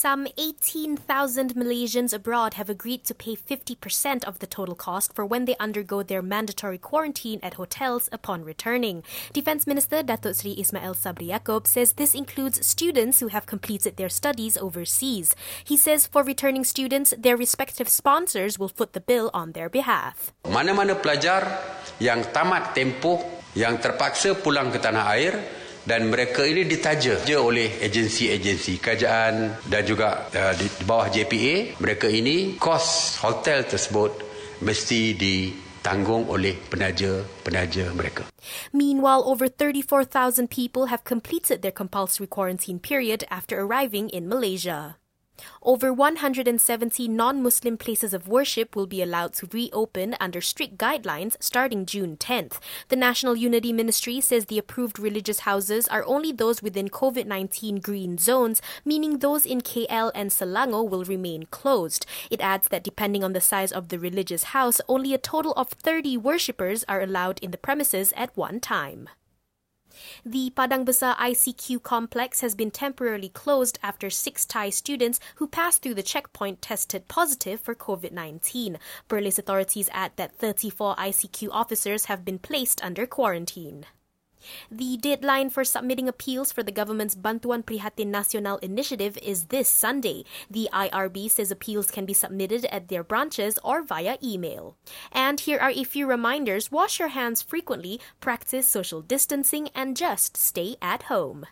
Some 18,000 Malaysians abroad have agreed to pay 50% of the total cost for when they undergo their mandatory quarantine at hotels upon returning. Defence Minister Datuk Sri Ismail Sabri Yaakob says this includes students who have completed their studies overseas. He says for returning students, their respective sponsors will foot the bill on their behalf. Mana-mana pelajar yang tamat tempoh yang terpaksa pulang ke tanah air dan mereka ini ditaja je oleh agensi-agensi kerajaan dan juga uh, di bawah JPA mereka ini kos hotel tersebut mesti ditanggung oleh penaja-penaja mereka. Meanwhile, over 34,000 people have completed their compulsory quarantine period after arriving in Malaysia. Over 170 non Muslim places of worship will be allowed to reopen under strict guidelines starting June 10th. The National Unity Ministry says the approved religious houses are only those within COVID 19 green zones, meaning those in KL and Selangor will remain closed. It adds that depending on the size of the religious house, only a total of 30 worshippers are allowed in the premises at one time. The Padang Besar ICQ complex has been temporarily closed after six Thai students who passed through the checkpoint tested positive for COVID 19. Perlis authorities add that 34 ICQ officers have been placed under quarantine. The deadline for submitting appeals for the government's Bantuan Prihatin Nasional initiative is this Sunday. The IRB says appeals can be submitted at their branches or via email. And here are a few reminders wash your hands frequently, practice social distancing, and just stay at home.